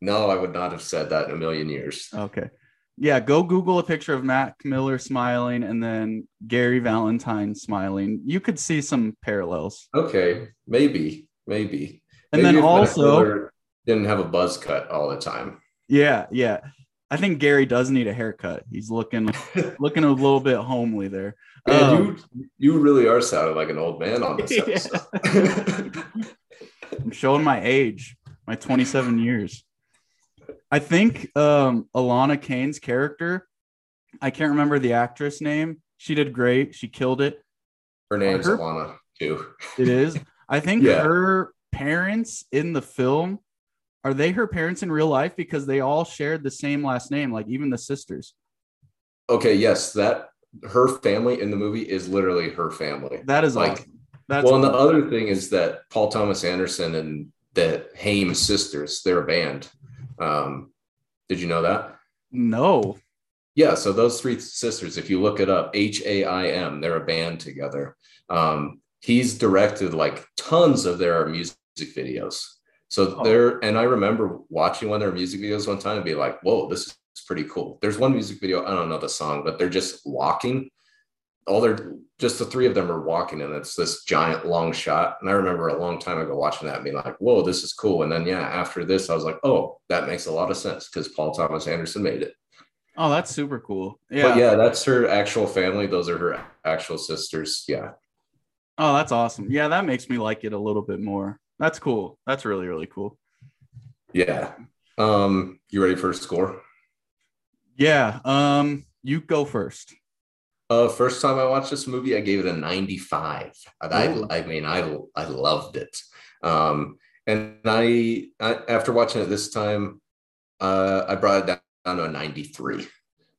no, I would not have said that in a million years. Okay. Yeah, go Google a picture of Mac Miller smiling and then Gary Valentine smiling. You could see some parallels. Okay, maybe, maybe. And Maybe then also, didn't have a buzz cut all the time. yeah, yeah. I think Gary does need a haircut. He's looking <laughs> looking a little bit homely there. Man, Um, you you really are sounding like an old man on this <laughs> Yeah. I'm showing my age, my 27 years. I think um Alana Kane's character, I can't remember the actress name. She did great. She killed it. Her name's Her- Alana too. It is. I think Yeah. her parents in the film are they her parents in real life because they all shared the same last name, like even the sisters. Okay, yes, that her family in the movie is literally her family. That is Like, awesome. That's well, and the other thing is that Paul Thomas Anderson and the Haim sisters, they're a band. Um, did you know that? no. Yeah, so those three sisters, if you look it up, H A I M, they're a band together. Um, he's directed like tons of their music videos. So Oh. they're, and I remember watching one of their music videos one time and be like, whoa, this is pretty cool. There's one music video, I don't know the song, but they're just walking. All they're just the three of them are walking, and it's this giant long shot. And I remember a long time ago watching that and being like, whoa, this is cool. And then, yeah, after this, I was like, oh, that makes a lot of sense because Paul Thomas Anderson made it. Oh, that's super cool. Yeah. But yeah, that's her actual family. Those are her actual sisters. Yeah. Oh, that's awesome. Yeah, that makes me like it a little bit more. That's cool. That's really, really cool. Yeah. Um, you ready for a score? Yeah. Um, you go first. Uh, first time I watched this movie, I gave it a 95. I, I, mean, I, I loved it. Um, and I, I, after watching it this time, uh, I brought it down, down to a 93.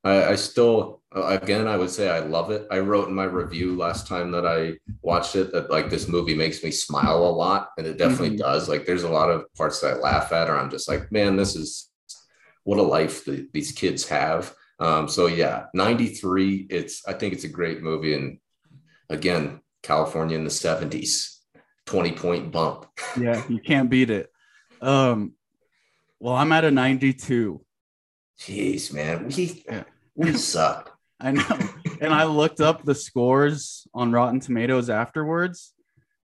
I, I still, uh, again, I would say I love it. I wrote in my review last time that I watched it that like this movie makes me smile a lot, and it definitely Mhm. does. Like, there's a lot of parts that I laugh at, or I'm just like, man, this is what a life the, these kids have. Um, so yeah, 93. It's I think it's a great movie, and again, California in the 70s, 20 point bump. <laughs> Yeah, you can't beat it. Um, well, I'm at a 92. Jeez, man, we we suck. <laughs> I know. and I looked up the scores on Rotten Tomatoes afterwards.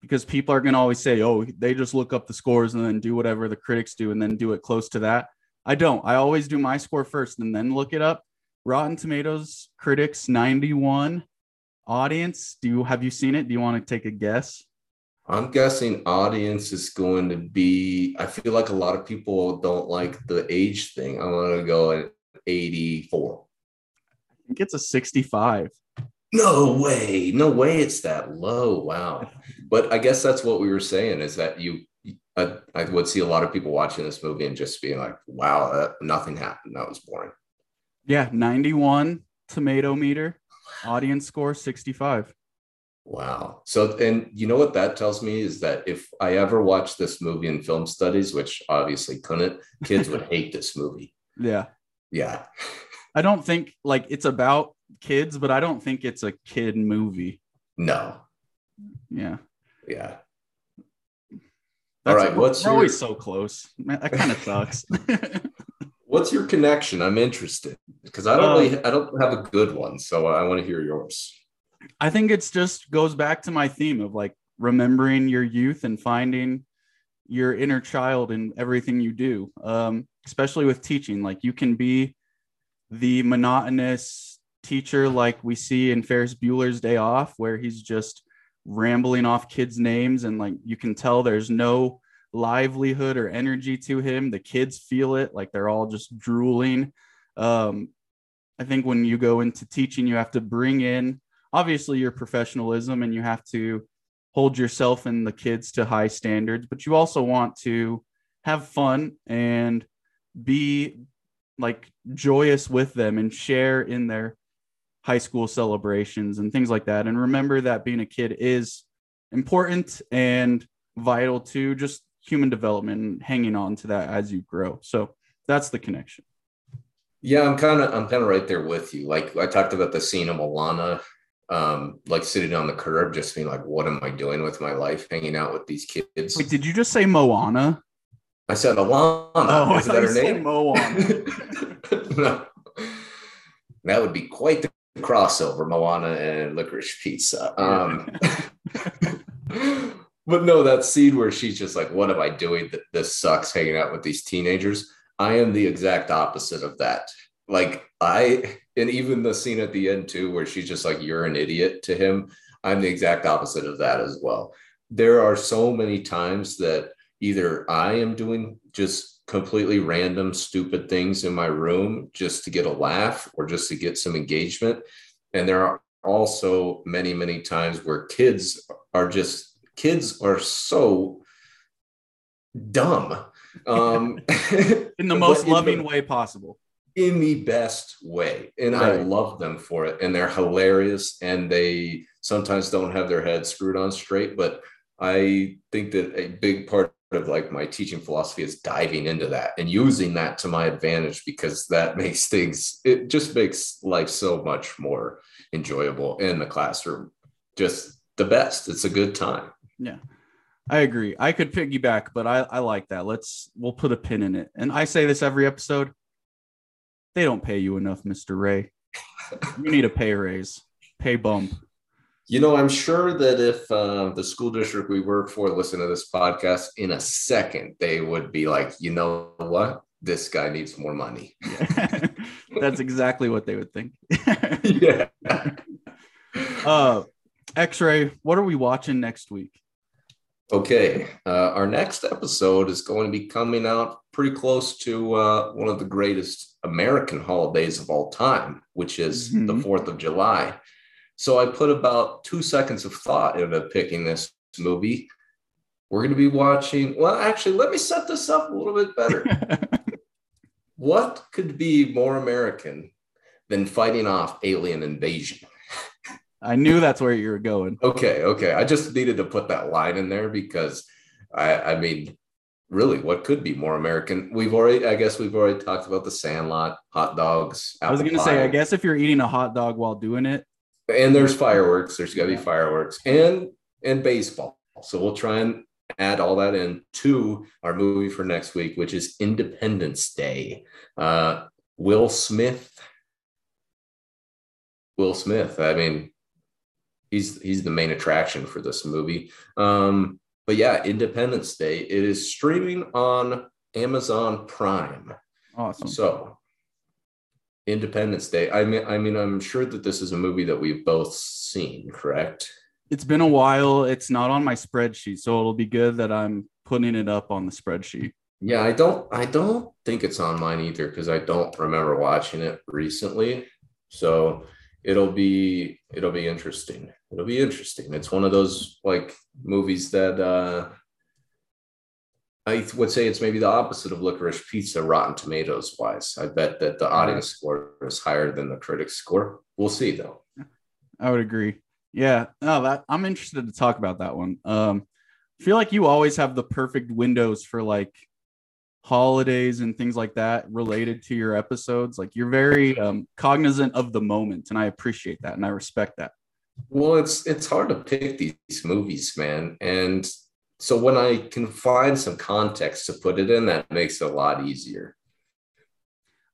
because people are going to always say, oh, they just look up the scores and then do whatever the critics do and then do it close to that. I don't. I always do my score first and then look it up. Rotten Tomatoes critics 91 audience. Do you have you seen it? Do you want to take a guess? I'm guessing audience is going to be. I feel like a lot of people don't like the age thing. I'm going to go at 84. I think it's a 65. No way. No way it's that low. Wow. But I guess that's what we were saying is that you, I, I would see a lot of people watching this movie and just being like, wow, that, nothing happened. That was boring. Yeah. 91 tomato meter, audience score 65. Wow. So, and you know what that tells me is that if I ever watched this movie in film studies, which obviously couldn't, kids would hate this movie. Yeah. Yeah. I don't think like it's about kids, but I don't think it's a kid movie. No. Yeah. Yeah. That's All right. What's we're your, always so close. Man, that kind of sucks. <laughs> what's your connection? I'm interested because I don't Um, really, I don't have a good one. So I want to hear yours. I think it's just goes back to my theme of like remembering your youth and finding your inner child in everything you do. Um, especially with teaching, like you can be the monotonous teacher like we see in Ferris Bueller's Day Off, where he's just rambling off kids' names and like you can tell there's no livelihood or energy to him. The kids feel it, like they're all just drooling. Um, I think when you go into teaching, you have to bring in obviously your professionalism and you have to hold yourself and the kids to high standards, but you also want to have fun and be like joyous with them and share in their high school celebrations and things like that. And remember that being a kid is important and vital to just human development and hanging on to that as you grow. So that's the connection. Yeah, I'm kind of I'm kind of right there with you. Like I talked about the scene of Milana, um, like sitting on the curb, just being like, "What am I doing with my life? Hanging out with these kids." Wait, did you just say Moana? I said Alana. Oh, I Is thought that her name? Moana. <laughs> no, that would be quite the crossover, Moana and Licorice Pizza. Um, <laughs> but no, that scene where she's just like, "What am I doing? This sucks. Hanging out with these teenagers." I am the exact opposite of that. Like I, and even the scene at the end too, where she's just like, "You're an idiot" to him. I'm the exact opposite of that as well. There are so many times that either I am doing just completely random, stupid things in my room just to get a laugh or just to get some engagement. And there are also many, many times where kids are just, kids are so dumb. Um, <laughs> <laughs> In the most loving the- way possible. in the best way. And I love them for it. And they're hilarious. And they sometimes don't have their heads screwed on straight. But I think that a big part of like my teaching philosophy is diving into that and using that to my advantage because that <laughs> makes things, it just makes life so much more enjoyable in the classroom. Just the best. It's a good time. Yeah. I agree. I could piggyback, but I, I like that. Let's we'll put a pin in it. And I say this every episode. They don't pay you enough, Mr. Ray. You need a pay raise, pay bump. You know, I'm sure that if uh, the school district we work for listened to this podcast in a second, they would be like, you know what? This guy needs more money. <laughs> That's exactly what they would think. <laughs> yeah. <laughs> uh X-ray, what are we watching next week? Okay. Uh, our next episode is going to be coming out pretty close to uh, one of the greatest American holidays of all time, which is the Mhm. 4th of July. So I put about two seconds of thought into picking this movie. We're going to be watching. Well, actually, let me set this up a little bit better. <laughs> what could be more American than fighting off alien invasion? <laughs> I knew that's where you were going. Okay, okay. I just needed to put that line in there because I, I mean, really, what could be more American? We've already, I guess, we've already talked about the Sandlot, hot dogs. I was gonna say. I guess if you're eating a hot dog while doing it, and there's fireworks. There's got to be fireworks and and baseball. So we'll try and add all that in to our movie for next week, which is Independence Day. Uh, Will Smith. Will Smith. I mean, he's he's the main attraction for this movie. Um, but yeah, Independence Day. It is streaming on Amazon Prime. Awesome. So Independence Day. I mean, I mean, I'm sure that this is a movie that we've both seen, correct? It's been a while. It's not on my spreadsheet, so it'll be good that I'm putting it up on the spreadsheet. Yeah, I don't I don't think it's on mine either because I don't remember watching it recently. So it'll be it'll be interesting. It'll be interesting. It's one of those like movies that uh I would say it's maybe the opposite of licorice pizza, Rotten Tomatoes wise. I bet that the audience score is higher than the critic score. We'll see though. I would agree. Yeah. No, that I'm interested to talk about that one. Um, I feel like you always have the perfect windows for like holidays and things like that related to your episodes. Like you're very um, cognizant of the moment, and I appreciate that and I respect that. Well, it's it's hard to pick these movies, man, and so when I can find some context to put it in, that makes it a lot easier.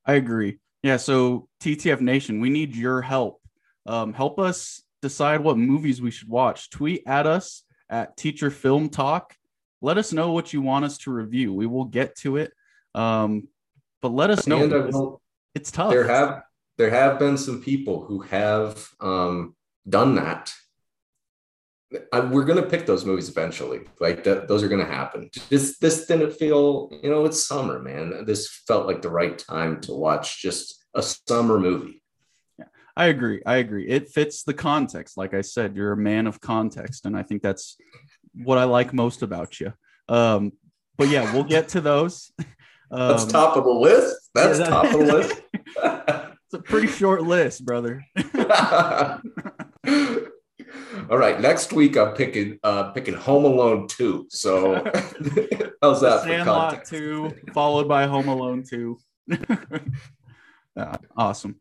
I agree. Yeah. So TTF Nation, we need your help. Um, help us decide what movies we should watch. Tweet at us at Teacher Film Talk. Let us know what you want us to review. We will get to it. Um, but let us know. It's, it's tough. There have there have been some people who have um, done that I, we're going to pick those movies eventually. Like that, those are going to happen. This this didn't feel, you know, it's summer, man. This felt like the right time to watch just a summer movie. Yeah, I agree. I agree. It fits the context. Like I said, you're a man of context, and I think that's what I like most about you. Um, but yeah, we'll get to those. Um, that's top of the list. That's top of the list. <laughs> <laughs> it's a pretty short list, brother. <laughs> All right, next week I'm picking uh picking Home Alone 2. So <laughs> how's that Sandlot 2 followed by Home Alone 2. <laughs> uh, awesome.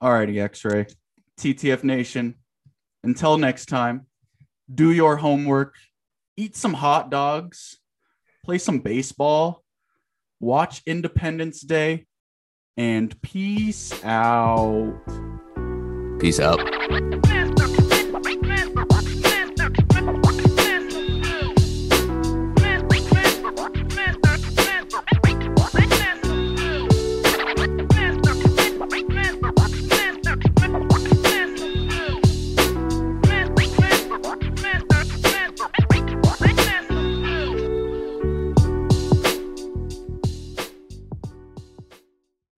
All righty, X-Ray. TTF Nation. Until next time, do your homework, eat some hot dogs, play some baseball, watch Independence Day, and peace out. Peace out.